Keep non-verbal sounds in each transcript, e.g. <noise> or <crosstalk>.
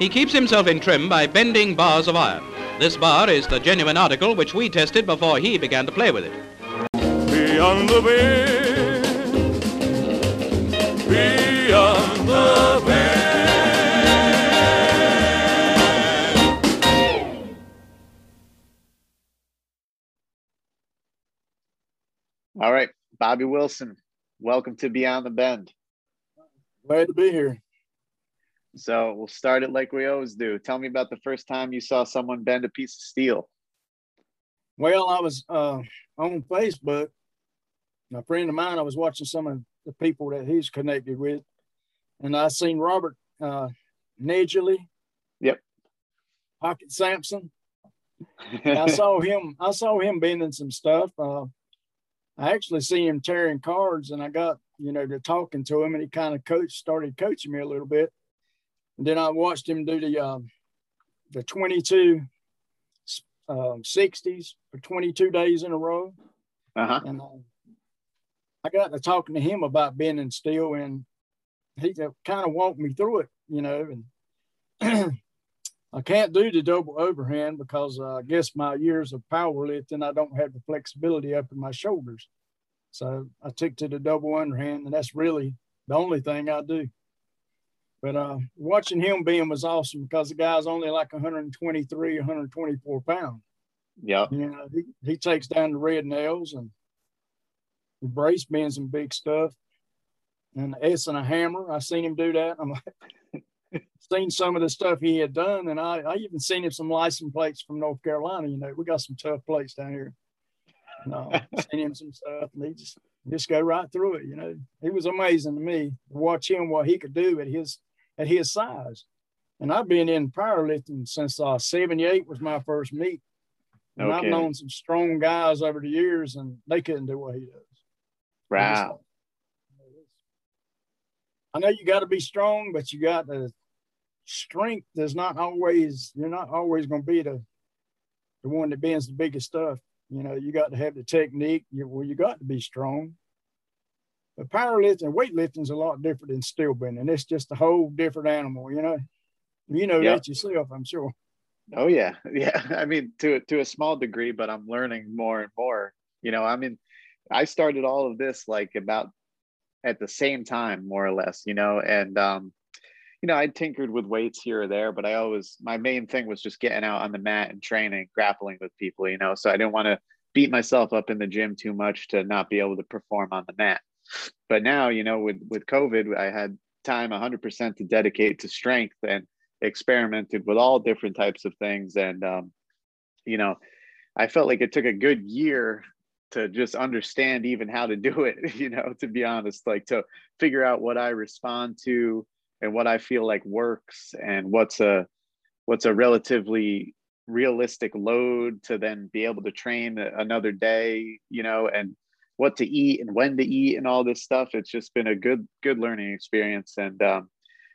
He keeps himself in trim by bending bars of iron. This bar is the genuine article which we tested before he began to play with it. Beyond the bend, beyond the bend. All right, Bobby Wilson, welcome to Beyond the Bend. Glad to be here. So we'll start it like we always do. Tell me about the first time you saw someone bend a piece of steel. Well, I was uh, on Facebook. A friend of mine, I was watching some of the people that he's connected with, and I seen Robert uh, Nejedly. Yep. Pocket Samson. <laughs> I saw him. I saw him bending some stuff. Uh, I actually see him tearing cards, and I got you know to talking to him, and he kind of coach started coaching me a little bit. And then I watched him do the um, the 22 um, 60s for 22 days in a row. Uh-huh. And uh, I got to talking to him about bending steel, and he kind of walked me through it, you know. And <clears throat> I can't do the double overhand because uh, I guess my years of powerlifting, I don't have the flexibility up in my shoulders. So I took to the double underhand, and that's really the only thing I do. But uh, watching him being was awesome because the guy's only like 123, 124 pounds. Yeah. You know, he, he takes down the red nails and he brace bends some big stuff. And the S and a hammer, I seen him do that. I'm like, <laughs> seen some of the stuff he had done, and I, I even seen him some license plates from North Carolina. You know, we got some tough plates down here. No, <laughs> seen him some stuff, and he just just go right through it. You know, he was amazing to me to watch him what he could do at his at his size. And I've been in powerlifting since uh, 78 was my first meet. And Okay. I've known some strong guys over the years and they couldn't do what he does. Wow. I know you got to be strong, but you got the strength is not always, you're not always going to be the, the one that bends the biggest stuff. You know, you got to have the technique. You, well, you got to be strong. Powerlifting, weightlifting is a lot different than steel bending. It's just a whole different animal, you know. You know Yeah. that yourself, I'm sure. Oh yeah, <laughs> yeah. I mean, to to a small degree, but I'm learning more and more. You know, I mean, I started all of this like about at the same time, more or less. You know, and um, you know, I tinkered with weights here or there, but I always my main thing was just getting out on the mat and training, grappling with people. You know, so I didn't want to beat myself up in the gym too much to not be able to perform on the mat. But now, you know, with with COVID, I had time 100% to dedicate to strength and experimented with all different types of things. And um, you know i felt like it took a good year to just understand even how to do it <laughs> you know to be honest like to figure out what i respond to and what i feel like works and what's a what's a relatively realistic load to then be able to train another day you know and what to eat and when to eat and all this stuff it's just been a good good learning experience and um,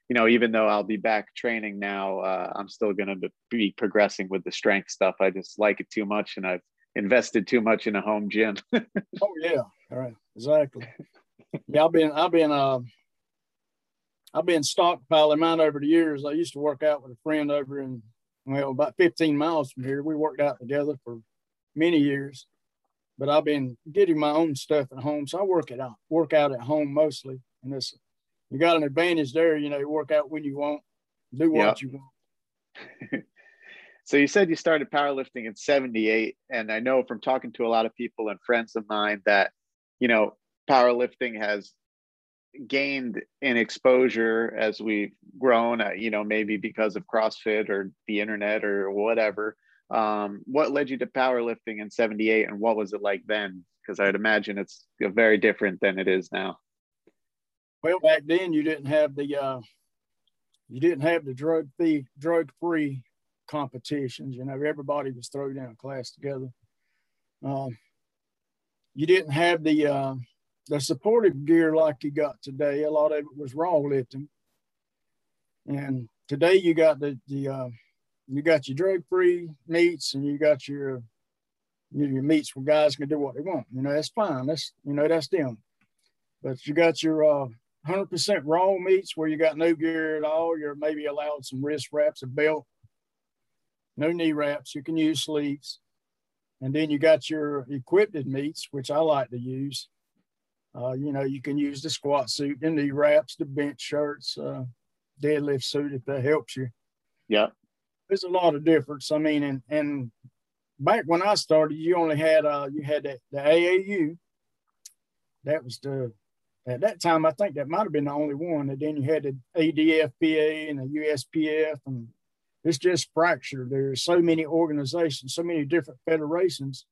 you know, even though I'll be back training now, uh, I'm still going to be progressing with the strength stuff. I just like it too much, and I've invested too much in a home gym. <laughs> Oh yeah, all right, exactly. Yeah, I've been I've been uh I've been stockpiling mine over the years. I used to work out with a friend over in well about 15 miles from here. We worked out together for many years, but I've been getting my own stuff at home. So I work it out, work out at home mostly, and it's you got an advantage there. You know, you work out when you want, do what you want. <laughs> so you said you started powerlifting in 78 and i know from talking to a lot of people and friends of mine that you know powerlifting has gained in exposure as we've grown uh, you know maybe because of crossfit or the internet or whatever um, what led you to powerlifting in 78 and what was it like then because i'd imagine it's very different than it is now Well, back then you didn't have the uh, you didn't have the drug free drug free competitions. You know, everybody was thrown in a class together. Um, you didn't have the uh, the supportive gear like you got today. A lot of it was raw lifting, and today you got the the uh, you got your drug free meats and you got your your, meets where guys can do what they want. You know, that's fine. That's you know that's them. But you got your uh, 100% raw meats where you got no gear at all. You're maybe allowed some wrist wraps, a belt, no knee wraps. You can use sleeves. And then you got your equipped meats, which I like to use. Uh, you know, you can use the squat suit, the knee wraps, the bench shirts, uh, deadlift suit if that helps you. Yeah. There's a lot of difference. I mean, and and back when I started, you only had uh you had the, the AAU. That was the at that time I think that might have been the only one. And then you had the ADFPA and the USPF, and it's just fractured. There's so many organizations, so many different federations,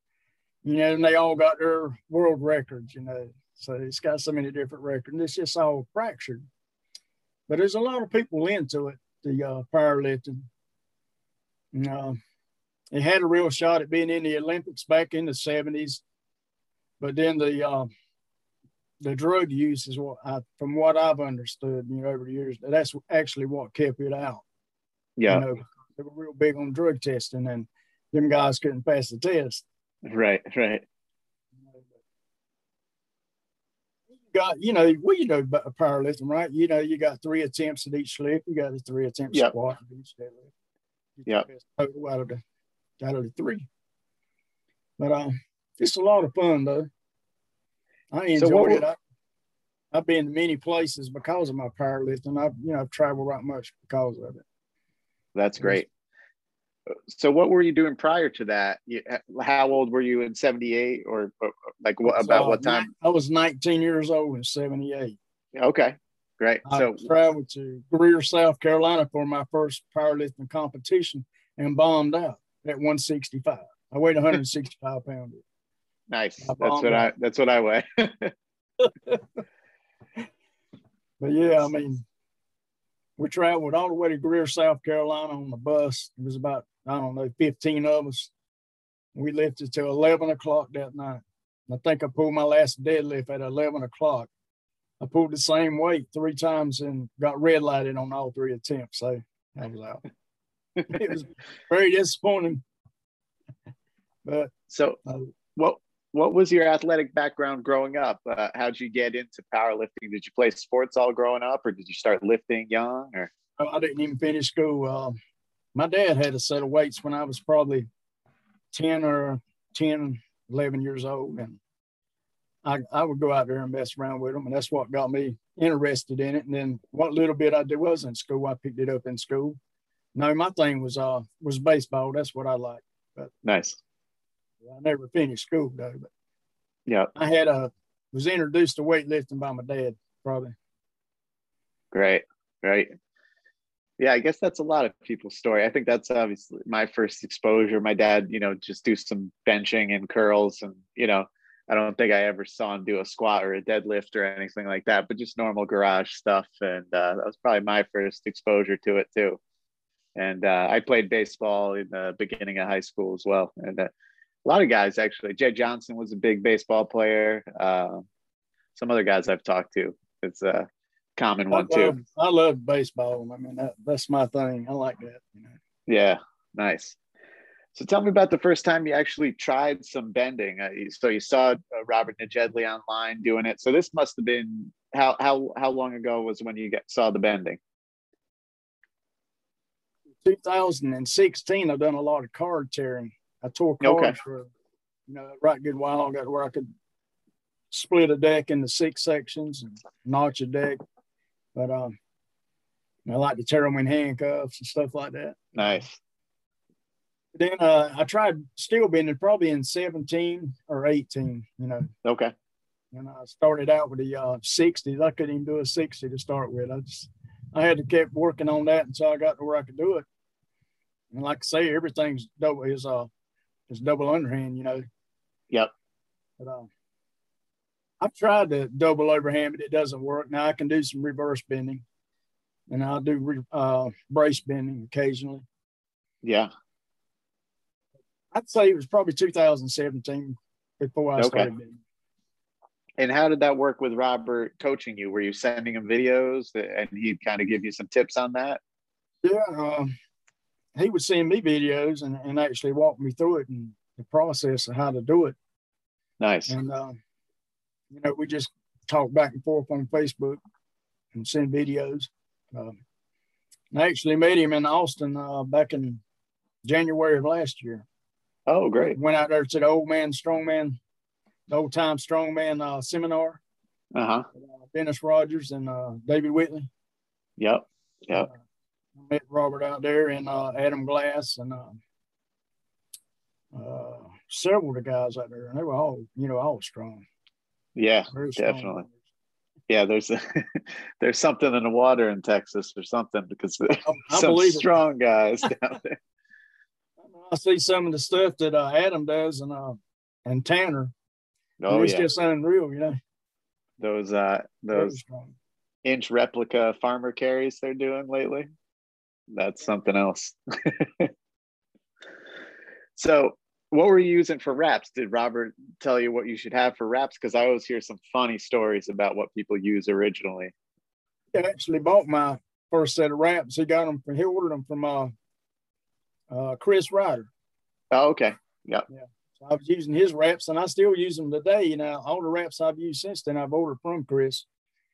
you know, and they all got their world records, you know. So it's got so many different records. And it's just all fractured. But there's a lot of people into it, the uh, powerlifting. Know, it had a real shot at being in the Olympics back in the 70s. But then the uh, the drug use is what I, from what I've understood, you know, over the years, that's actually what kept it out. Yeah. You know, they were real big on drug testing and them guys couldn't pass the test. Right, right. You got, you know, well, you know about powerlifting, right? You know, you got three attempts at each lift. You got the three attempts yep. squat at each deadlift. Yeah. Total out of the out of the three. But um, it's a lot of fun though. I enjoy so it. I, I've been to many places because of my powerlifting. I've you know I've traveled right much because of it. That's great. So what were you doing prior to that? You, how old were you in 78 or, or like what, about uh, what time? I was 19 years old in 78. Okay, great. I so traveled to Greer, South Carolina for my first powerlifting competition and bombed out at 165. I weighed <laughs> 165 pounds. Nice. That's what out. I that's what I weigh. <laughs> but yeah, I mean, we traveled all the way to Greer, South Carolina on the bus. It was about, I don't know, 15 of us. We lifted till 11 o'clock that night. I think I pulled my last deadlift at 11 o'clock. I pulled the same weight three times and got red lighted on all three attempts. So I was out. <laughs> it was very disappointing. but so, uh, what what was your athletic background growing up? Uh, how'd you get into powerlifting? Did you play sports all growing up, or did you start lifting young? Or I didn't even finish school. Uh, my dad had a set of weights when I was probably ten or 10, 11 years old, and I, I would go out there and mess around with them, and that's what got me interested in it. And then what little bit I did was in school, I picked it up in school. No, my thing was uh was baseball. That's what I liked. But nice. I never finished school though, but yeah, I had a was introduced to weightlifting by my dad, probably. Great, great. Yeah, I guess that's a lot of people's story. I think that's obviously my first exposure. My dad, you know, just do some benching and curls, and you know, I don't think I ever saw him do a squat or a deadlift or anything like that, but just normal garage stuff. And uh, that was probably my first exposure to it too. And uh, I played baseball in the beginning of high school as well. And uh, a lot of guys actually. Jay Johnson was a big baseball player. Uh, some other guys I've talked to. It's a common one I love, too. I love baseball. I mean, that, that's my thing. I like that. You know? Yeah, nice. So tell me about the first time you actually tried some bending. Uh, so you saw uh, Robert Nejedly online doing it. So this must have been how how how long ago was when you get, saw the bending? 2016. I've done a lot of card tearing. I tore cards okay. for you know a right good while. I got where I could split a deck into six sections and notch a deck. But um, I like to tear them in handcuffs and stuff like that. Nice. Then uh, I tried steel bending probably in 17 or 18, you know. Okay. And I started out with the uh, 60s. I couldn't even do a 60 to start with. I just, I had to keep working on that until I got to where I could do it. And like I say, everything's double is uh is double underhand, you know. Yep. But um, I've tried to double overhand, but it doesn't work. Now I can do some reverse bending, and I'll do re, uh, brace bending occasionally. Yeah. I'd say it was probably 2017 before I okay. started bending. And how did that work with Robert coaching you? Were you sending him videos and he'd kind of give you some tips on that? Yeah. Um, he would send me videos and, and actually walk me through it and the process of how to do it. Nice. And, uh, you know, we just talk back and forth on Facebook. and send videos. Um, I actually met him in Austin uh, back in January of last year. Oh, great. Went out there to the old man strongman, the old time strongman uh, seminar. Uh-huh. Uh, Dennis Rogers and uh, David Whitley. Yep. Yep. Uh, met Robert out there and uh, Adam Glass and uh, uh, several of the guys out there, and they were all, you know, all strong. Yeah, strong. definitely. Yeah, there's a, <laughs> there's something in the water in Texas or something because there's I, I <laughs> some it. strong guys down there. I see some of the stuff that uh, Adam does and uh, and Tanner. Oh it's yeah, just unreal, you know. those uh those inch replica farmer carries they're doing lately. That's something else. <laughs> so, what were you using for wraps? Did Robert tell you what you should have for wraps? Because I always hear some funny stories about what people use originally. He actually bought my first set of wraps. He got them from he ordered them from uh, uh, Chris Ryder. Oh, okay. So I was using his wraps, and I still use them today. You know, all the wraps I've used since then, I've ordered from Chris.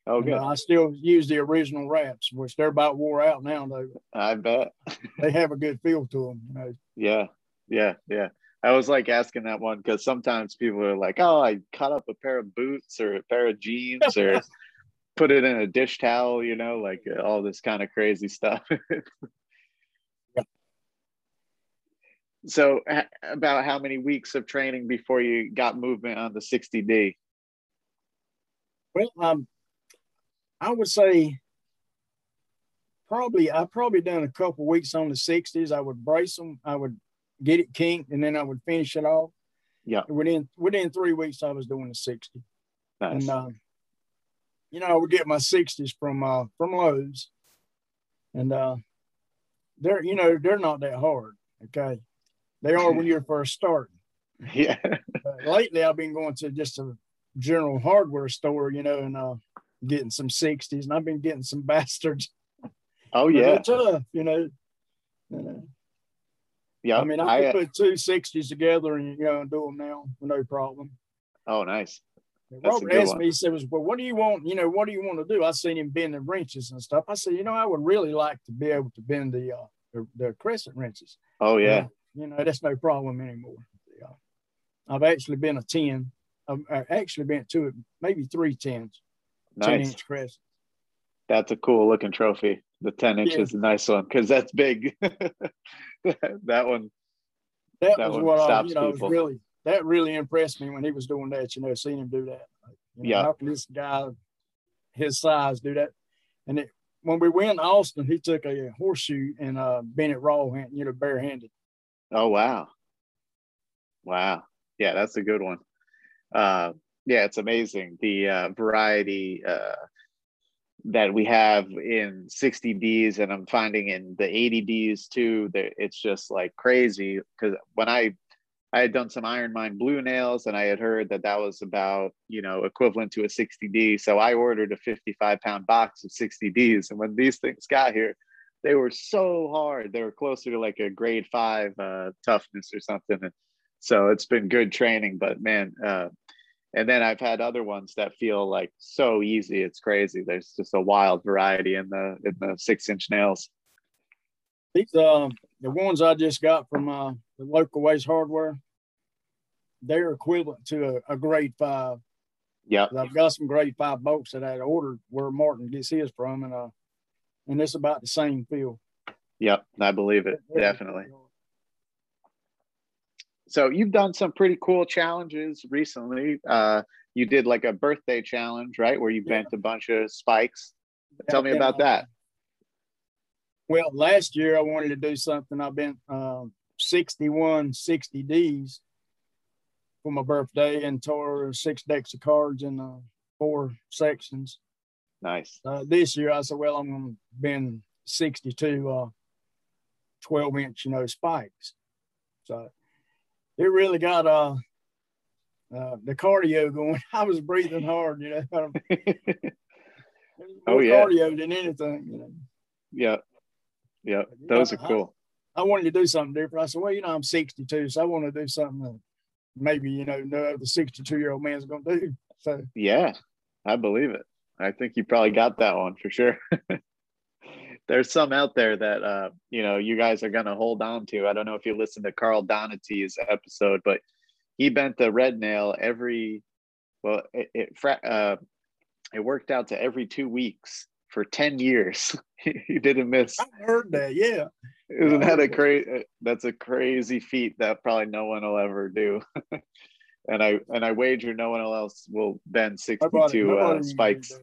Oh, And, good. uh, I still use the original wraps, which they're about wore out now. Though I bet. <laughs> they have a good feel to them. You know, Yeah, yeah, yeah. I was like asking that one because sometimes people are like, "Oh, I cut up a pair of boots or a pair of jeans or <laughs> put it in a dish towel," you know, like uh, all this kind of crazy stuff. <laughs> So, about how many weeks of training before you got movement on the 60D? well, um, I would say probably I probably done a couple weeks on the sixties. I would brace them. I would get it kinked, and then I would finish it off. Yeah. Within within three weeks, I was doing the sixty. Nice. and uh, you know I would get my sixties from uh, from Lowe's, and uh, they're you know they're not that hard. Okay, they are when you're first starting. <laughs> yeah. Uh, lately, I've been going to just a general hardware store, you know, and uh, getting some sixties, and I've been getting some <laughs> bastards. Oh, yeah. tough, you know. Uh, Yeah. I mean, I could put two sixties together and you know do them now, no problem. oh, nice. a Robert asked me, he said, was, well, what do you want? You know, what do you want to do? I seen him bending wrenches and stuff. I said, you know, I would really like to be able to bend the uh, the, the crescent wrenches. Oh, yeah. You know, that's no problem anymore. Yeah. I've actually been a 10. I've actually been to it, maybe three tens, 10 Nice. inch crescent. That's a cool looking trophy. The 10 inch Yeah. is a nice one because that's big. <laughs> that one. That, That was one what I, you know, was really, that really impressed me when he was doing that, you know, seeing him do that. Like, you know, Yeah. How can this guy, his size, do that? And it, when we went to Austin, he took a horseshoe and uh, bent it raw hand, you know, barehanded. Oh, wow. Wow. Yeah, that's a good one. Uh, yeah, it's amazing the uh, variety uh, that we have in 60Ds, and I'm finding in the 80Ds too. That it's just like crazy because when I I had done some IronMind blue nails, and I had heard that that was about you know equivalent to a 60D. So I ordered a 55 pound box of 60Ds, and when these things got here, they were so hard. They were closer to like a grade five uh, toughness or something. And so it's been good training, but man, uh, and then I've had other ones that feel like so easy. It's crazy. There's just a wild variety in the in the six inch nails. These, um, the ones I just got from uh, the local Ace Hardware, they're equivalent to a, a grade five. Yeah, I've got some grade five bolts that I ordered where Martin gets his from, and uh, and it's about the same feel. Yep. I believe it. Definitely. So you've done some pretty cool challenges recently. Uh, you did like a birthday challenge, right? Where you Yeah. bent a bunch of spikes. Tell me about that. Well, last year I wanted to do something. I bent um, 61 60Ds for my birthday and tore six decks of cards in uh, four sections. Nice. Uh, this year I said, well, I'm going to bend 62 uh, 12 inch, you know, spikes. So it really got uh, uh, the cardio going. <laughs> I was breathing hard, you know. <laughs> Oh, yeah. cardio than anything, you know. Yep. Yep. Those are Yeah, I- cool. I wanted to do something different. I said, well, you know, I'm 62, so I want to do something that maybe, you know, no other 62 year old man's going to do. So, Yeah, I believe it. I think you probably got that one for sure. <laughs> There's some out there that uh, you know you guys are gonna hold on to. I don't know if you listened to Carl Donaty's episode, but he bent the red nail every well it it, uh, it worked out to every two weeks for 10 years. <laughs> He didn't miss. I heard that yeah. Isn't that a crazy that's a crazy feat that probably no one will ever do <laughs> and i and i wager no one else will bend 62 Nobody- uh, spikes do.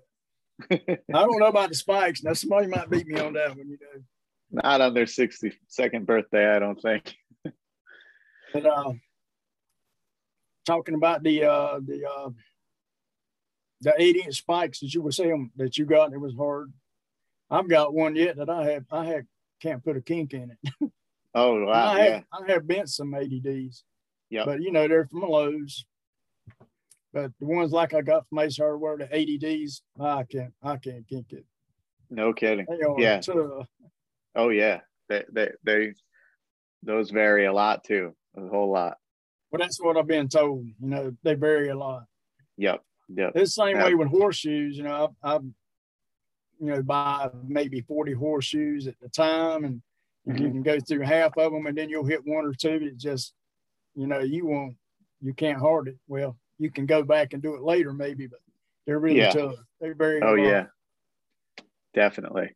I don't know about the spikes. Now somebody might beat me on that one, you know. not on their 62nd birthday i don't think But uh, talking about the uh, the uh, the eight inch spikes that you were saying that you got, it was hard. I've got one yet that I have. I have can't put a kink in it. oh wow I yeah have I have bent some 80Ds. Yep. But you know they're from Lowe's. But the ones like I got from Ace Hardware, the 80Ds, I can't I can't kink it. no kidding They Yeah. tough. oh yeah they, they they those vary a lot too a whole lot Well, that's what I've been told. You know, they vary a lot. yep yep It's the same Yeah. way with horseshoes. You know, I, I, you know, buy maybe 40 horseshoes at the time, and Mm-hmm. you can go through half of them, and then you'll hit one or two that just, you know, you won't, you can't hard it. Well, you can go back and do it later, maybe, but they're really Yeah. tough. They're very. Oh lot. yeah, definitely.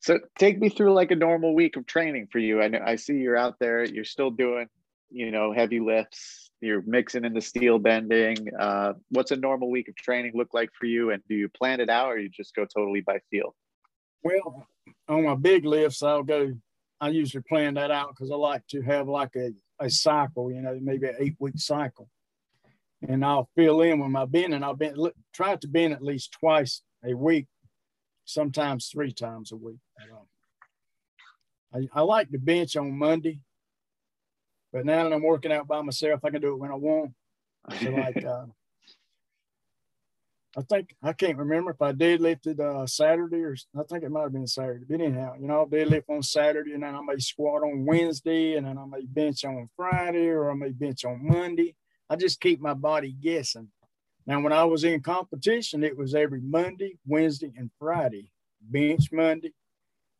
So take me through like a normal week of training for you. I know I see you're out there. You're still doing, you know, heavy lifts. You're mixing in the steel bending. Uh, what's a normal week of training look like for you? And do you plan it out, or you just go totally by feel? Well, on my big lifts, I'll go. I usually plan that out because I like to have like a, a cycle, you know, maybe an eight week cycle. And I'll fill in with my bending. I'll bend, look, try to bend at least twice a week, sometimes three times a week. I, I like to bench on Monday, but now that I'm working out by myself, I can do it when I want. So like, <laughs> uh, I think I can't remember if I deadlifted uh, Saturday or I think it might have been Saturday. But anyhow, you know, I'll deadlift on Saturday and then I may squat on Wednesday and then I may bench on Friday or I may bench on Monday. I just keep my body guessing. Now, when I was in competition, it was every Monday, Wednesday, and Friday. Bench Monday,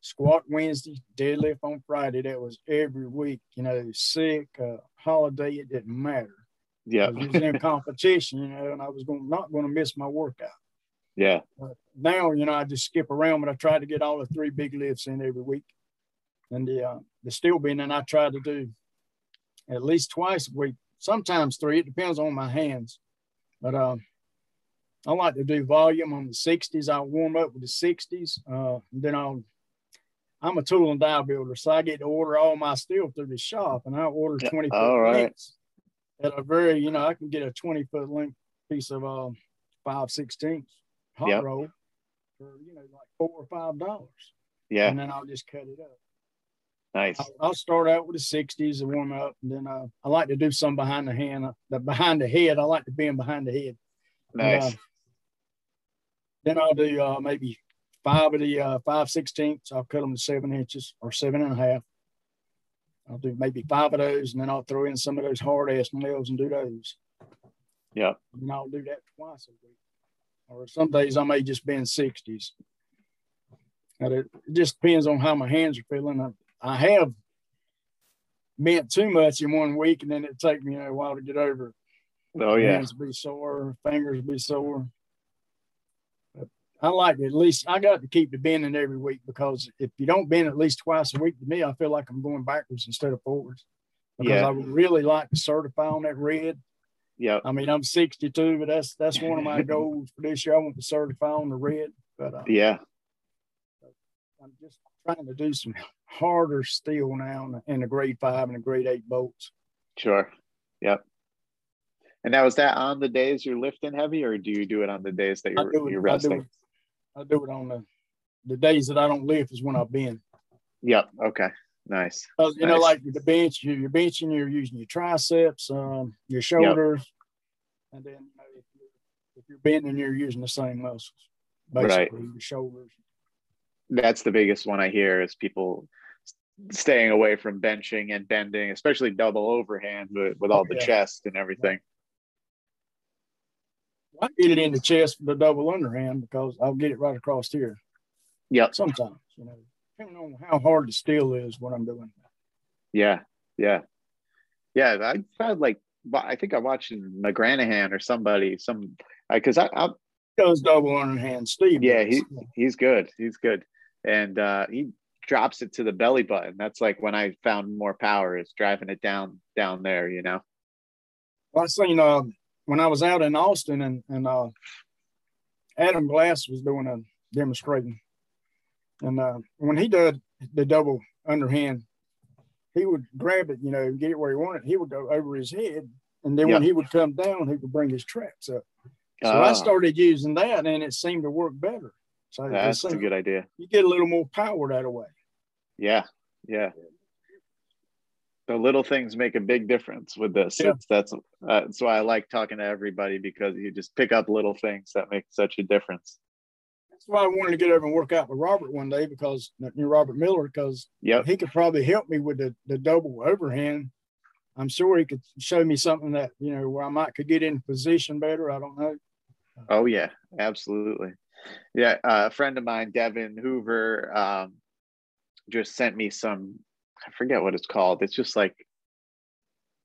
squat Wednesday, deadlift on Friday. That was every week. You know, sick, uh, holiday, it didn't matter. Yeah, I was in competition, you know, and I was going not going to miss my workout. yeah, Now, you know, I just skip around, but I try to get all the three big lifts in every week. And the uh, the steel bending I try to do at least twice a week, sometimes three. It depends on my hands. But um, I like to do volume on the 60s. I'll warm up with the 60s. Uh, then I'll I'm a tool and die builder, so I get to order all my steel through the shop, and I order Yeah, 20 foot all right. lengths at a very, you know, I can get a 20 foot length piece of um, five sixteenths hot Yep. roll for you know like four or five dollars, yeah, and then I'll just cut it up. nice. I'll, I'll start out with the 60s and warm up, and then uh, I like to do some behind the hand, uh, the behind the head. I like to bend behind the head. And, Nice. uh, then I'll do uh, maybe five of the uh, five sixteenths. I'll cut them to seven inches or seven and a half. I'll do maybe five of those, and then I'll throw in some of those hard ass nails and do those. Yeah. And I'll do that twice a week. Or some days I may just bend sixties. And it, it just depends on how my hands are feeling. I, I have bent too much in one week, and then it take me a while to get over it. Oh yeah, Hands be sore, fingers be sore. I like to at least I got to keep the bending every week because if you don't bend at least twice a week, to me, I feel like I'm going backwards instead of forwards. Because Yeah. I would really like to certify on that red. yeah, I mean, I'm 62, but that's that's one of my <laughs> goals for this year. I want to certify on the red, but uh, yeah. I'm just trying to do some harder steel now in the, grade five and the grade eight bolts. Sure. Yep. And now is that on the days you're lifting heavy, or do you do it on the days that you're, it, you're resting? I do it on the the days that I don't lift is when I bend. Yep. Okay. Nice. Because you know, like the bench, you- you're benching, you're using your triceps, um, your shoulders, and then you know, if, you're, if you're bending, you're using the same muscles, Right. basically your shoulders. That's the biggest one I hear is people staying away from benching and bending, especially double overhand with, with all the Yeah. chest and everything. I get it in the chest with the double underhand because I'll get it right across here. Yep. Sometimes, you know, depending on how hard the steel is, what I'm doing. Yeah. Yeah. Yeah. I had like, I think I watched McGranahan or somebody, some, because I, I, does double underhand. Steve. Yeah, he, he's good. He's good. And uh, he drops it to the belly button. That's like when I found more power is driving it down down there, you know. Well, I seen uh, when I was out in Austin and and uh, Adam Glass was doing a demonstrating, and uh, when he did the double underhand, he would grab it, you know, get it where he wanted. He would go over his head, and then when he would come down, he would bring his traps up. So I ah. started using that, and it seemed to work better. So that's a good idea. You get a little more power that way. Yeah, yeah. The little things make a big difference with this. Yeah. That's uh, that's why I like talking to everybody because you just pick up little things that make such a difference. That's why I wanted to get over and work out with Robert one day because you know, Robert Miller because yep. he could probably help me with the, the double overhand. I'm sure he could show me something that you know where I might could get in position better. I don't know. Oh yeah, absolutely. Yeah, uh, a friend of mine, Devin Hoover, um, just sent me some. I forget what it's called. It's just like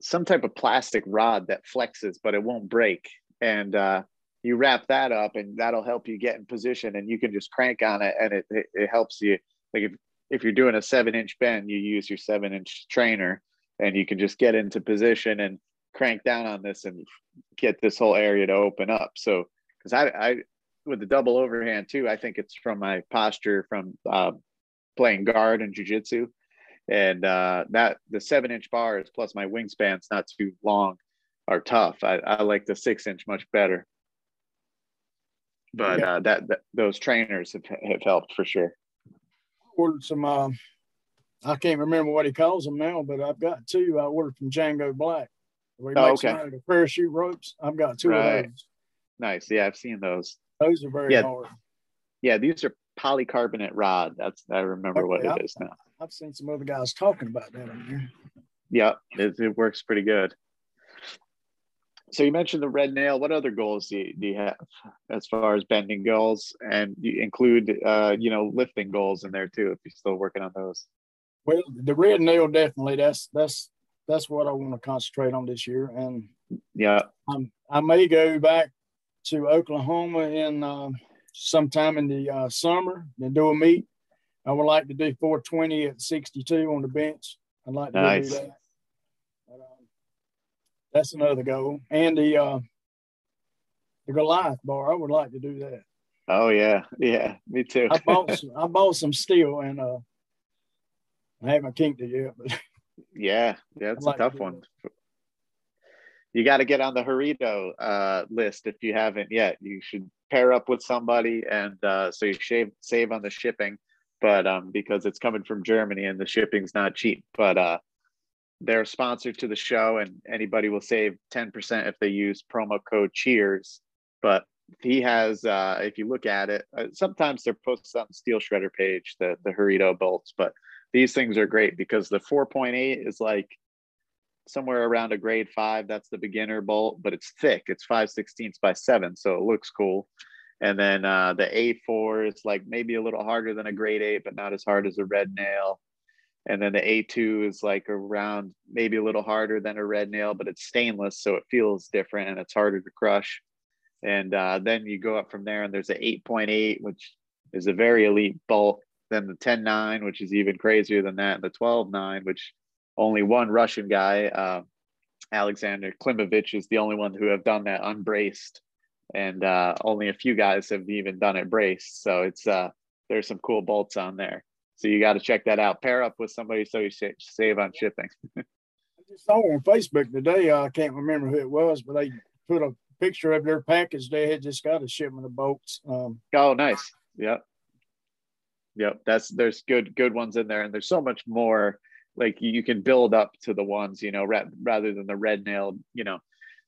some type of plastic rod that flexes, but it won't break. And uh, you wrap that up, and that'll help you get in position. And you can just crank on it, and it it, it helps you. Like if if you're doing a seven inch bend, you use your seven inch trainer, and you can just get into position and crank down on this and get this whole area to open up. So because I, I with the double overhand too, I think it's from my posture from uh, playing guard and jujitsu, and uh, that the seven inch bars plus my wingspan's not too long are tough. I, I like the six inch much better, but yeah. uh, that, that, those trainers have, have helped for sure. Ordered some. Uh, I can't remember what he calls them now, but I've got two. I ordered from Django Black. We oh, okay. The parachute ropes. I've got two right. of those. Nice. Yeah, I've seen those. Those are very yeah. hard. Yeah, these are polycarbonate rod. That's I remember okay, what it I've, is now. I've seen some other guys talking about that on here. Yeah, it, it works pretty good. So you mentioned the red nail. What other goals do you, do you have as far as bending goals, and you include uh, you know lifting goals in there too if you're still working on those? Well, the red nail definitely. That's that's that's what I want to concentrate on this year, and yeah, I'm, I may go back to Oklahoma in uh, sometime in the uh, summer and do a meet. I would like to do 420 at 62 on the bench. I'd like to nice. do that. But, um, that's another goal. And the uh, the Goliath bar, I would like to do that. Oh yeah, yeah, me too. I bought <laughs> some, I bought some steel and uh, I haven't kinked it yet, but <laughs> yeah, yeah, it's like a tough one. That you got to get on the Jarrito uh, list if you haven't yet. You should pair up with somebody, and uh, so you save save on the shipping. But um, because it's coming from Germany and the shipping's not cheap, but uh, they're sponsored to the show, and anybody will save ten percent if they use promo code Cheers. But he has, uh, if you look at it, uh, sometimes they're posted on the Steel Shredder page, the the Jarrito bolts, but these things are great because the 4.8 is like somewhere around a grade five. That's the beginner bolt, but it's thick. It's five sixteenths by seven, so it looks cool. And then uh, the A4 is like maybe a little harder than a grade eight, but not as hard as a red nail. And then the A2 is like around maybe a little harder than a red nail, but it's stainless, so it feels different and it's harder to crush. And uh, then you go up from there, and there's an 8.8, which is a very elite bolt. Then the 10.9, which is even crazier than that, and the 12.9, which only one Russian guy, uh, Alexander Klimovich, is the only one who have done that unbraced, and uh, only a few guys have even done it braced. So it's uh, there's some cool bolts on there. So you got to check that out. Pair up with somebody so you save on shipping. <laughs> I just saw on Facebook today. Uh, I can't remember who it was, but they put a picture of their package. They had just got a shipment of bolts. Um, oh, nice. Yep. Yep. That's there's good good ones in there, and there's so much more like you can build up to the ones you know rather than the red nailed you know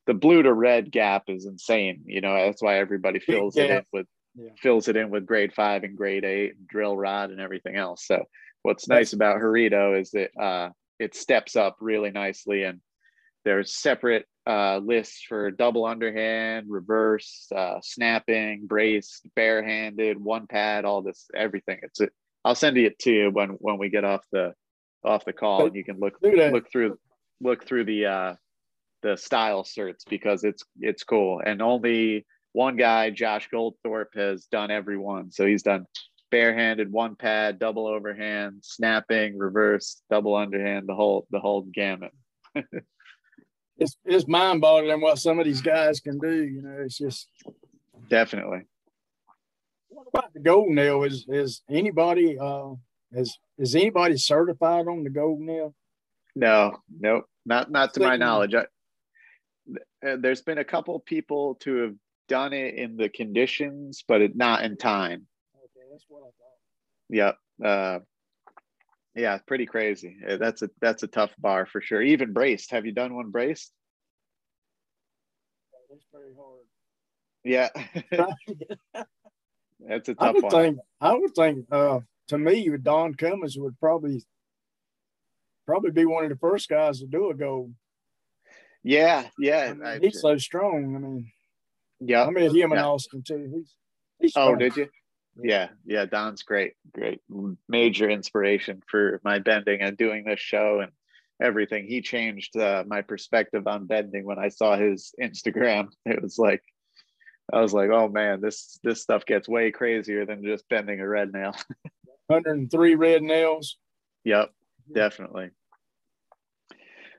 the blue to red gap is insane you know that's why everybody fills yeah. it in with yeah. fills it in with grade five and grade eight and drill rod and everything else so what's nice about Jarrito is that uh, it steps up really nicely and there's separate uh, lists for double underhand, reverse, uh, snapping, brace, barehanded, one pad, all this, everything. It's it. I'll send it to you when when we get off the off the call, and you can look look through look through the uh, the style certs because it's it's cool. And only one guy, Josh Goldthorpe, has done every one. So he's done barehanded, one pad, double overhand, snapping, reverse, double underhand, the whole the whole gamut. <laughs> it's it's mind boggling what some of these guys can do. You know, it's just definitely. What about the gold nail? Is is anybody uh is is anybody certified on the gold nail? No, nope, not not to my knowledge. I, there's been a couple people to have done it in the conditions, but it, not in time. Okay, that's what I thought. Yep. Uh, yeah, pretty crazy. Uh, that's a that's a tough bar for sure. Even braced. Have you done one braced? That's very hard. Yeah. <laughs> that's a tough I would one. think I would think uh, to me Don Cummins would probably probably be one of the first guys to do a gold. Yeah, yeah. I mean, he's so strong. I mean, yeah. I met him in Austin too. He's, he's oh, did you? yeah yeah don's great great major inspiration for my bending and doing this show and everything he changed uh, my perspective on bending when i saw his instagram <laughs> it was like i was like oh man this this stuff gets way crazier than just bending a red nail <laughs> 103 red nails yep definitely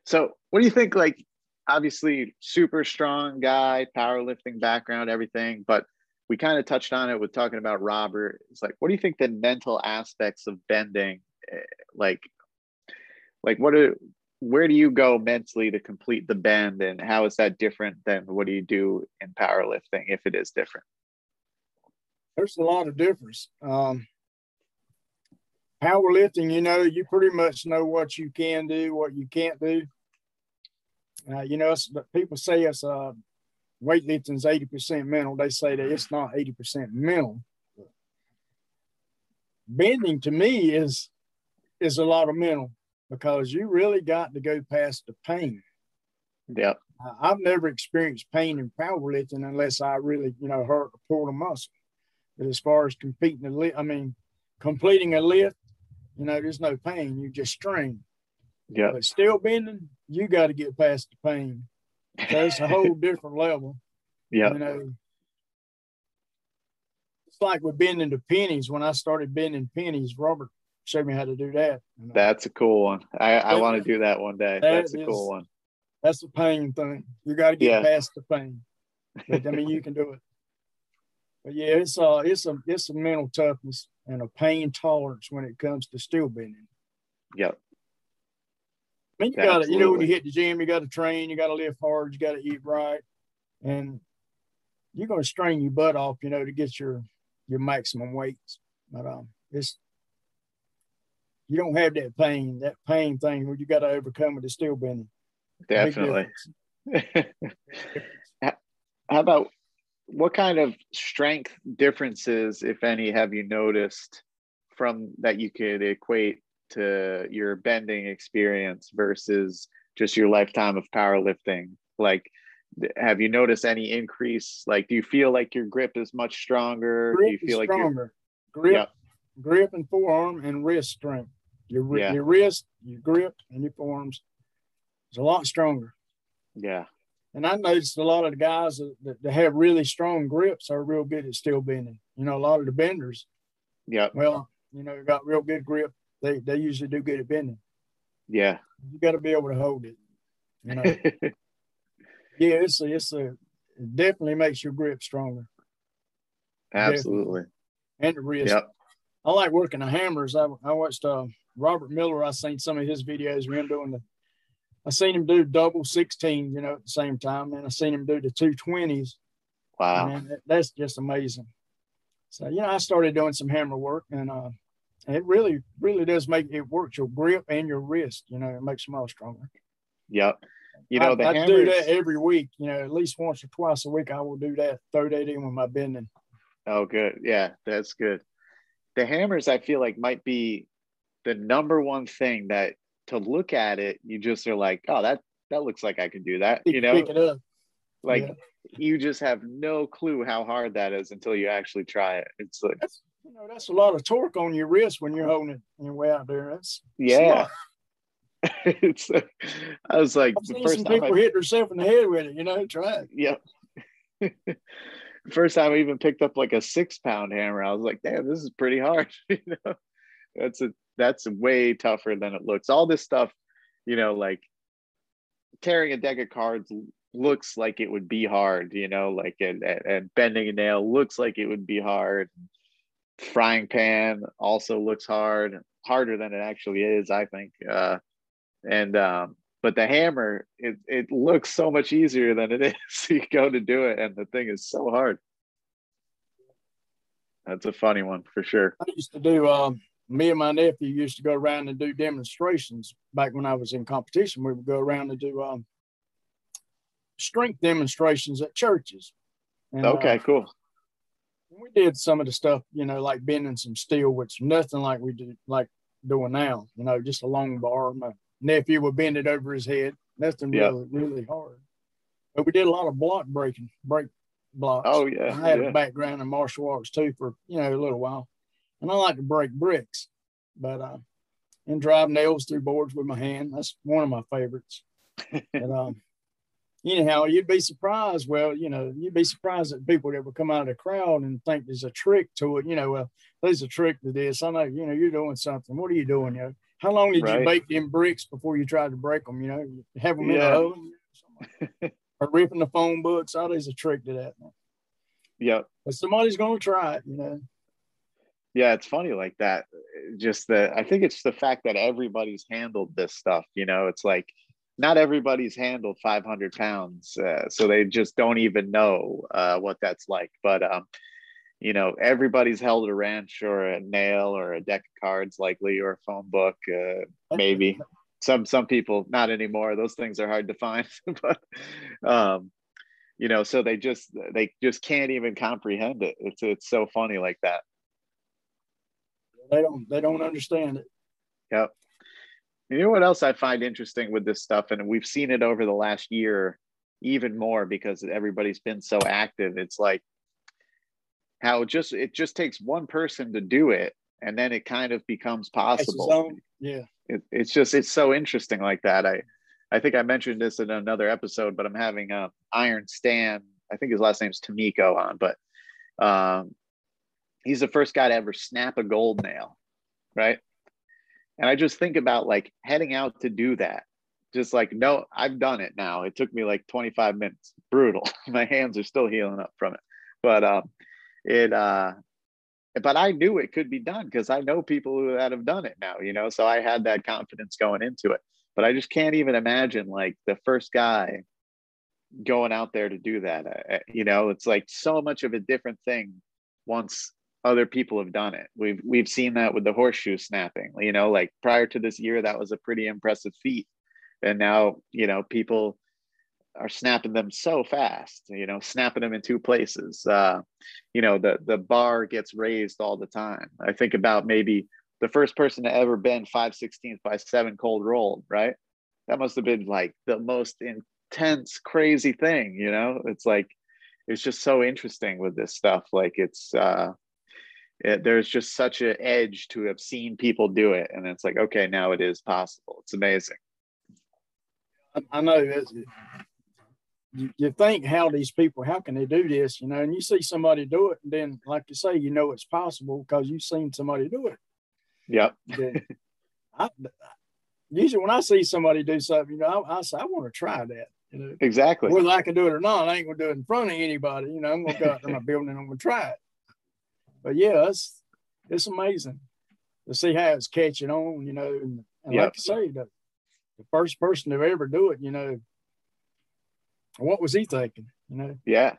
so what do you think like obviously super strong guy powerlifting background everything but we kind of touched on it with talking about Robert. It's like, what do you think the mental aspects of bending, eh, like, like what are, where do you go mentally to complete the bend, and how is that different than what do you do in powerlifting if it is different? There's a lot of difference. Um, powerlifting, you know, you pretty much know what you can do, what you can't do. Uh, you know, people say it's uh, weightlifting is 80% mental. They say that it's not 80% mental. Bending to me is is a lot of mental because you really got to go past the pain. Yeah. I've never experienced pain in powerlifting unless I really, you know, hurt or pulled a muscle. But as far as competing a lift, I mean, completing a lift, you know, there's no pain. You just strain. Yeah. But still bending, you got to get past the pain. That's a whole <laughs> different level. Yeah. You know, it's like with bending the pennies. When I started bending pennies, Robert showed me how to do that. Uh, that's a cool one. I, I want to do that one day. That that's a is, cool one. That's the pain thing. You got to get yeah. past the pain. But, I mean, you can do it. But yeah, it's a it's a it's a mental toughness and a pain tolerance when it comes to steel bending. Yep. I mean, you got to, you know, when you hit the gym, you got to train, you got to lift hard, you got to eat right, and you're going to strain your butt off, you know, to get your your maximum weights. But um, it's you don't have that pain, that pain thing where you got to overcome with the steel bending. Definitely. <laughs> How about what kind of strength differences, if any, have you noticed from that you could equate to your bending experience versus just your lifetime of powerlifting? Like, have you noticed any increase? Like, do you feel like your grip is much stronger? Grip do you feel like stronger? Grip, yep. grip, and forearm and wrist strength. Your yeah. your wrist, your grip, and your forearms is a lot stronger. Yeah. And I noticed a lot of the guys that, that have really strong grips are real good at steel bending. You know, a lot of the benders. Yeah. Well, you know, got real good grip they they usually do good at bending. Yeah. You got to be able to hold it. You know. <laughs> yeah, it's a, it's a it definitely makes your grip stronger. Absolutely. Definitely. And the wrist. Yep. I like working the hammers. I, I watched uh, Robert Miller. I seen some of his videos of him doing the. I seen him do double 16, you know, at the same time, and I seen him do the two twenties. Wow, and that's just amazing. So you know, I started doing some hammer work, and uh, it really, really does make it works your grip and your wrist. You know, it makes them all stronger. Yep. You know, I, I do that every week. You know, at least once or twice a week, I will do that. Throw that in with my bending. Oh, good. Yeah, that's good. The hammers, I feel like, might be the number one thing that to look at it, you just are like, oh, that that looks like I can do that. You You know, pick it up. like yeah. you just have no clue how hard that is until you actually try it. It's like, That's you know that's a lot of torque on your wrist when you're holding it and you're way out there. That's a yeah. it's <laughs> I was like I've the first some time people I, hit themselves in the head with it. You know, try it. yeah. <laughs> first time I even picked up like a six pound hammer, I was like, damn, this is pretty hard. <laughs> you know, that's a that's way tougher than it looks. All this stuff, you know, like carrying a deck of cards looks like it would be hard, you know, like and, and bending a nail looks like it would be hard. Frying pan also looks hard, harder than it actually is, I think. Uh, and um, but the hammer, it it looks so much easier than it <laughs> is. you go to do it, and the thing is so hard. That's a funny one for sure. I used to do. Um, me and my nephew used to go around and do demonstrations back when I was in competition. We would go around and do um, strength demonstrations at churches. And, Okay, uh, cool. We did some of the stuff, you know, like bending some steel, which nothing like we do like doing now. You know, just a long bar. My nephew would bend it over his head. Nothing Yeah. really, really hard. But we did a lot of block breaking, break blocks. Oh yeah, I had yeah. a background in martial arts too for you know a little while, and I like to break bricks, but uh, and drive nails through boards with my hand. That's one of my favorites. <laughs> and um, anyhow, you'd be surprised. Well, you know, you'd be surprised at people that would come out of the crowd and think there's a trick to it. You know, well, there's a trick to this. I know, you know, you're doing something. What are you doing? You know, how long did Right. you bake them bricks before you tried to break them? You know, have them in the oven. Or ripping the phone books. Oh, there's a trick to that. Yep. But somebody's going to try it, you know. yeah it's funny like that just the i think it's the fact that everybody's handled this stuff you know it's like not everybody's handled 500 pounds uh, so they just don't even know uh, what that's like but um you know everybody's held a wrench or a nail or a deck of cards likely or a phone book uh, maybe. some some people not anymore. Those things are hard to find <laughs> but um you know so they just they just can't even comprehend it. It's it's so funny like that. They don't they don't understand it. Yep. You know what else I find interesting with this stuff, and we've seen it over the last year even more because everybody's been so active. It's like how just it just takes one person to do it, and then it kind of becomes possible. own- Yeah. It, it's just it's so interesting like that. I I think I mentioned this in another episode, but I'm having um, Iron Stan. I think his last name's Tamiko on, but um, he's the first guy to ever snap a gold nail, right? And I just think about like heading out to do that. Just like, no, I've done it now. It took me like 25 minutes. Brutal. <laughs> My hands are still healing up from it. But um it uh but I knew it could be done because I know people who that have done it now, you know. So I had that confidence going into it. But I just can't even imagine like the first guy going out there to do that. Uh, you know, it's like so much of a different thing once other people have done it. We've we've seen that with the horseshoe snapping. You know, like prior to this year, that was a pretty impressive feat, and now you know people are snapping them so fast. You know, snapping them in two places. Uh, you know, the the bar gets raised all the time. I think about maybe the first person to ever bend five sixteenths by seven cold rolled. Right, that must have been like the most intense, crazy thing. You know, it's like it's just so interesting with this stuff. Like it's. uh it, there's just such an edge to have seen people do it and it's like okay now it is possible it's amazing I, know it's, you, you think how these people, how can they do this? You know, and you see somebody do it, and then, like you say, you know it's possible because you've seen somebody do it. yep <laughs> I, usually, when I see somebody do something, you know, I, I say, I want to try that. You know, exactly whether I can do it or not, I ain't gonna do it in front of anybody. You know, I'm gonna go out to my building and I'm gonna try it. But yeah, it's it's amazing to see how it's catching on. You know, and, and Yep. like I say, the, the first person to ever do it, you know, what was he thinking? You know, yeah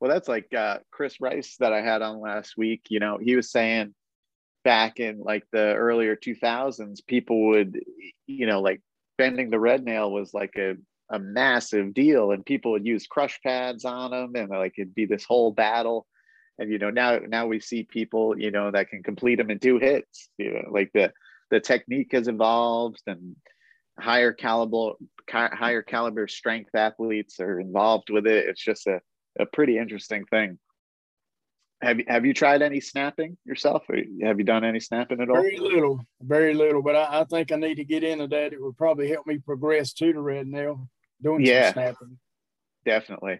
well that's like uh, chris rice that i had on last week you know he was saying back in like the earlier 2000s people would you know like bending the red nail was like a, a massive deal and people would use crush pads on them and like it'd be this whole battle and you know now now we see people you know that can complete them in two hits you know like the the technique has evolved and higher caliber higher caliber strength athletes are involved with it. It's just a, a pretty interesting thing. Have you have you tried any snapping yourself, or have you done any snapping at all? Very little, very little. But I, I think I need to get into that. It would probably help me progress to the red nail doing Yeah. some snapping. definitely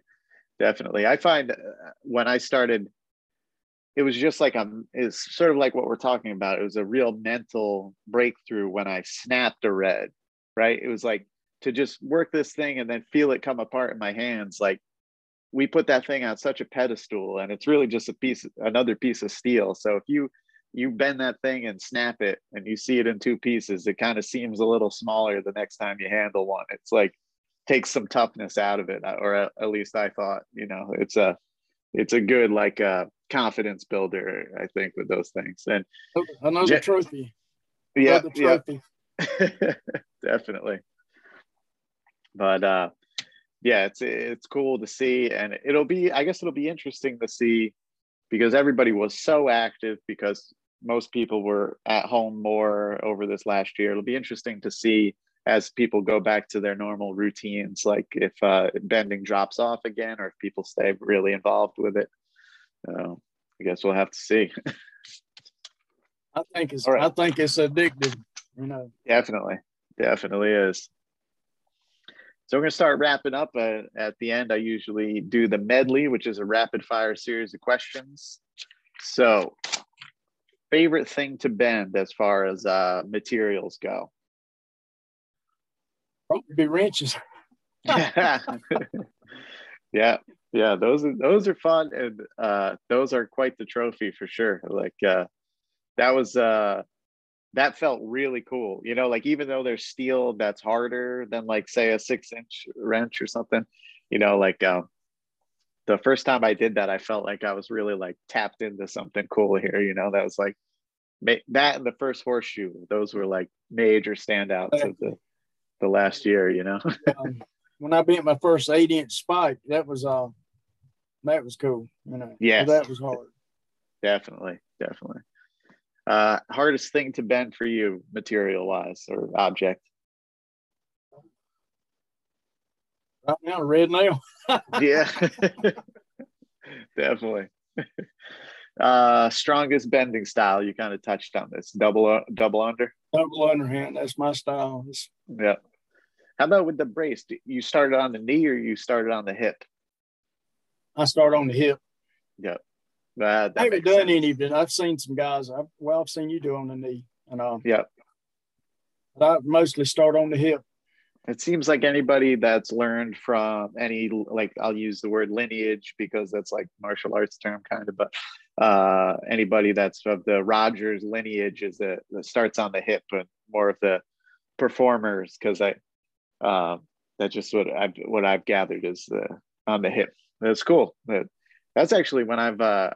definitely i find uh, when i started it was just like i'm it's sort of like what we're talking about. It was a real mental breakthrough when i snapped a red right? It was like to just work this thing and then feel it come apart in my hands. Like we put that thing on such a pedestal and it's really just a piece another piece of steel. So if you you bend that thing and snap it and you see it in two pieces it kind of seems a little smaller the next time you handle one. It's like takes some toughness out of it or at, at least i thought you know it's a it's a good like uh confidence builder i think with those things. And Another Ja- trophy. yeah Another yeah. trophy. <laughs> definitely. But uh yeah it's it's cool to see and it'll be i guess it'll be interesting to see because everybody was so active because most people were at home more over this last year. It'll be interesting to see as people go back to their normal routines like if uh bending drops off again or if people stay really involved with it uh, i guess we'll have to see <laughs> I think it's right. I think it's addictive. You know. Definitely, definitely is. So we're going to start wrapping up. Uh, at the end, I usually do the medley, which is a rapid fire series of questions. So, favorite thing to bend as far as uh, materials go? Be wrenches. <laughs> <laughs> yeah, yeah, those are those are fun, and uh, those are quite the trophy for sure. Like uh, that was uh, that felt really cool. You know, like even though there's steel that's harder than like say a six inch wrench or something, you know, like um, the first time I did that, I felt like I was really like tapped into something cool here. You know, that was like that and the first horseshoe. Those were like major standouts of the the last year. You know. <laughs> Um, when I bent my first eight inch spike, that was uh that was cool. You know. Yes. That was hard. definitely definitely uh hardest thing to bend for you material wise or object Right now, red nail. <laughs> yeah <laughs> definitely uh strongest bending style you kind of touched on this double uh, double under Double underhand. That's my style. It's, yeah how about with the brace Do- you started on the knee or you started on the hip I start on the hip. yeah that, I haven't done sense. any, I've seen some guys. I've, well, I've seen you do on the knee, and um, yeah but I mostly start on the hip. it seems like anybody that's learned from any like i'll use the word lineage because that's like martial arts term kind of but uh anybody that's of the rogers lineage is that starts on the hip and more of the performers because i um that's just what i've what i've gathered is the on the hip that's cool But that's actually when i've uh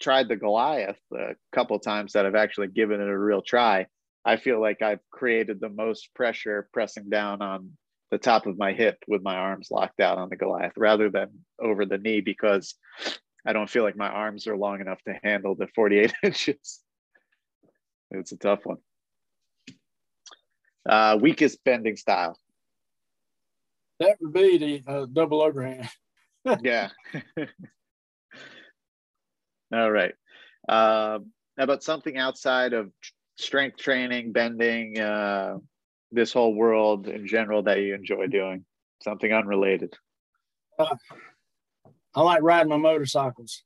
tried the goliath a couple times that i've actually given it a real try I feel like I've created the most pressure pressing down on the top of my hip with my arms locked out on the Goliath rather than over the knee because I don't feel like my arms are long enough to handle the 48 <laughs> inches. It's a tough one. Uh, weakest bending style. That would be the uh, double overhand. <laughs> Yeah. All right. How about something outside of strength training, bending, uh, this whole world in general that you enjoy doing? Something unrelated. I like riding my motorcycles.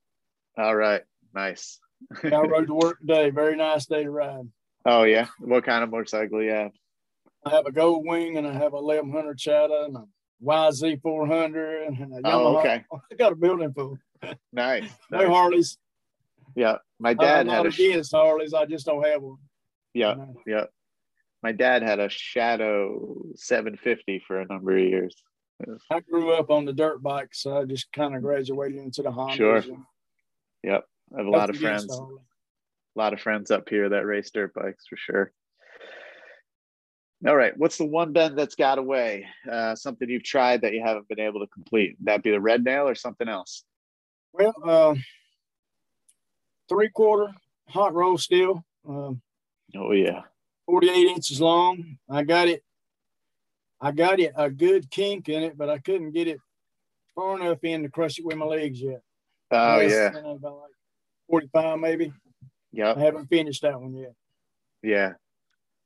All right. Nice. I rode to work <laughs> today. Very nice day to ride. Oh yeah. What kind of motorcycle you have? I have a Gold Wing and I have a 1100 Shadow and a YZ 400 and <laughs> a Yamaha. Oh, okay. I got a building full. <laughs> Nice. No nice. Harleys. Yeah. My I'm dad had a against Harleys. I just don't have one. yeah, know? yeah. My dad had a Shadow 750 for a number of years. I grew up on the dirt bike, so I just kind of graduated into the Hondas. Sure. Yep. I have a lot of friends. a lot of friends up here that race dirt bikes for sure. All right, what's the one bend that's got away? Uh, something you've tried that you haven't been able to complete? That be the red nail or something else? Well, uh, three quarter hot roll steel, um, Oh yeah, 48 inches long. I got it I got it a good kink in it, but I couldn't get it far enough in to crush it with my legs yet. Oh yeah, you know, about like 45 maybe. Yeah, I haven't finished that one yet. yeah.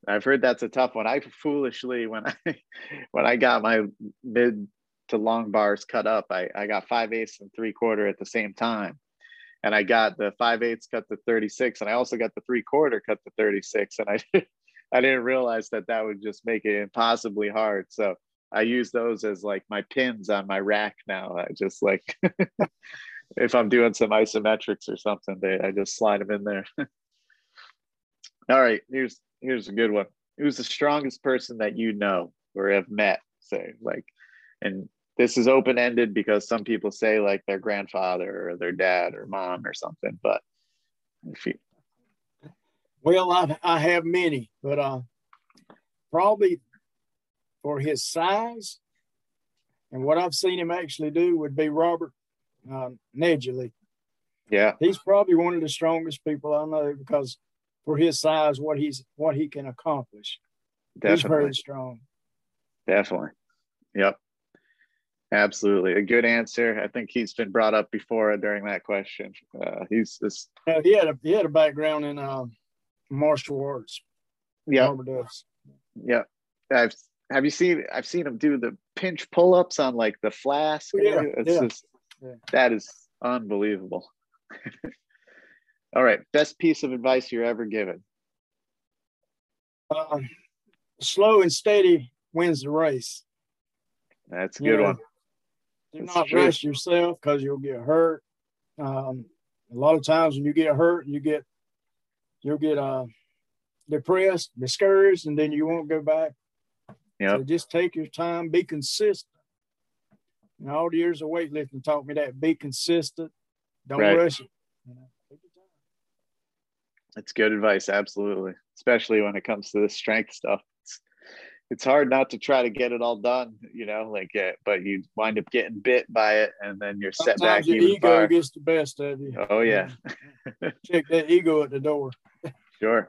I've heard that's a tough one. I foolishly when I <laughs> when I got my mid to long bars cut up, I I got five eighths and three quarter at the same time, and I got the five eighths cut to thirty six, and I also got the three quarter cut to thirty six, and I <laughs> I didn't realize that that would just make it impossibly hard. So I use those as like my pins on my rack now. I just like <laughs> if I'm doing some isometrics or something, they I just slide them in there. All right, here's here's a good one. Who's the strongest person that you know or have met? Say like, and this is open ended because some people say like their grandfather or their dad or mom or something. But if you, Well, I I have many, but uh, probably for his size and what I've seen him actually do would be Robert uh, Nejedly. yeah, He's probably one of the strongest people I know because for his size, what he's what he can accomplish, he's very strong. definitely, yep, absolutely, a good answer. I think he's been brought up before during that question. Uh, he's this, Uh, he had a he had a background in uh, martial arts. yeah, Yeah. I've have you seen I've seen him do the pinch pull-ups on like the flask. Yeah. Yeah, just yeah. that is unbelievable. <laughs> All right. Best piece of advice you're ever given. Uh, slow and steady wins the race. That's a You good know, one. Do That's not true. rush yourself because you'll get hurt. Um, a lot of times when you get hurt, you get you'll get uh, depressed, discouraged, and then you won't go back. Yep. So just take your time, be consistent. And all the years of weightlifting taught me that be consistent. Don't Right. rush it. You know, take your time. That's good advice. Absolutely. Especially when it comes to the strength stuff. It's, it's hard not to try to get it all done, you know, like, it, but you wind up getting bit by it and then you're set back Sometimes your ego far. gets the best of you. Oh, yeah. <laughs> Check that ego at the door. <laughs> Sure.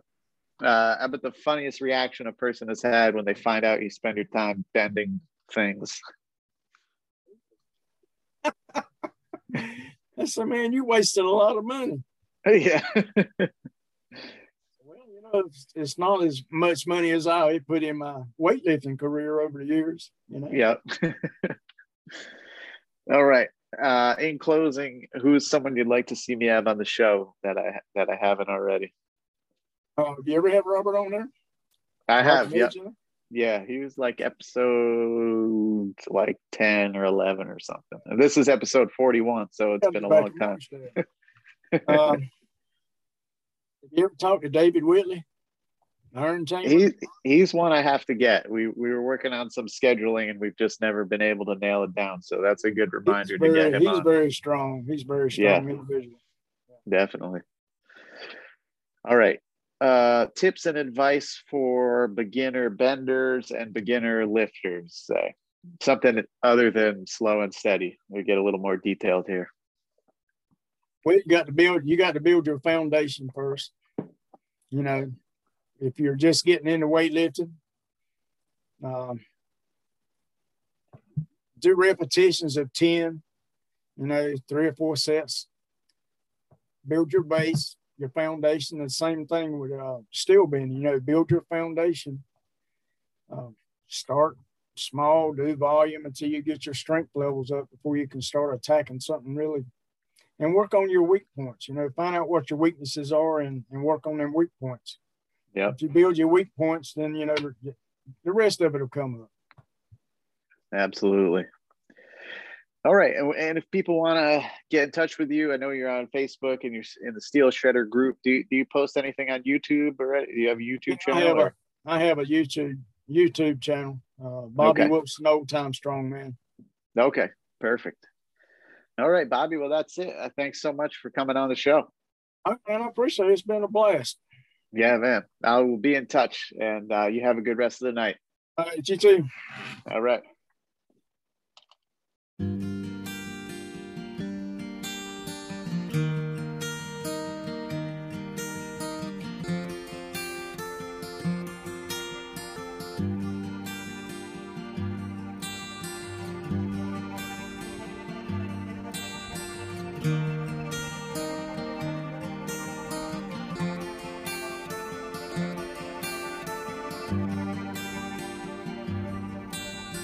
Uh, how about the funniest reaction a person has had when they find out you spend your time bending things? <laughs> I said, man, you wasted a lot of money. yeah. It's, not as much money as I put in my weightlifting career over the years. You know, Yep. <laughs> All right. Uh, in closing, who's someone you'd like to see me have on the show that I that I haven't already? Uh, do you ever have Robert on there? I have. Yeah. Yeah. He was like episode like ten or eleven or something. And this is episode forty-one, so it's been a long time. <laughs> um, have you ever talked to David Whitley? He he's one I have to get. We we were working on some scheduling and we've just never been able to nail it down. So that's a good reminder he's to very, get him he's on. very strong. He's very Yeah. strong individual. Definitely. All right. Uh, tips and advice for beginner benders and beginner lifters. Say something other than slow and steady. We get a little more detailed here. Well, you got to build. You got to build your foundation first. You know, if you're just getting into weightlifting, um, do repetitions of ten. You know, three or four sets. Build your base, your foundation. The same thing with uh, steel bending. You know, build your foundation. Um, start small, do volume until you get your strength levels up before you can start attacking something really and work on your weak points. You know, find out what your weaknesses are and, and work on them weak points. Yeah. If you build your weak points, then you know the, the rest of it will come up. Absolutely. All right. And, and if people want to get in touch with you, I know you're on Facebook and you're in the Steel Shredder group. Do you, do you post anything on YouTube or do you have a YouTube I have channel? or- I have a YouTube YouTube channel. Uh, Bobby Okay. Whoops, an old time strong man. Okay. Perfect. All right, Bobby. Well, that's it. Uh, thanks so much for coming on the show. I, and I appreciate it. It's been a blast. Yeah, man. I will be in touch and uh, you have a good rest of the night. All right, you too. All right.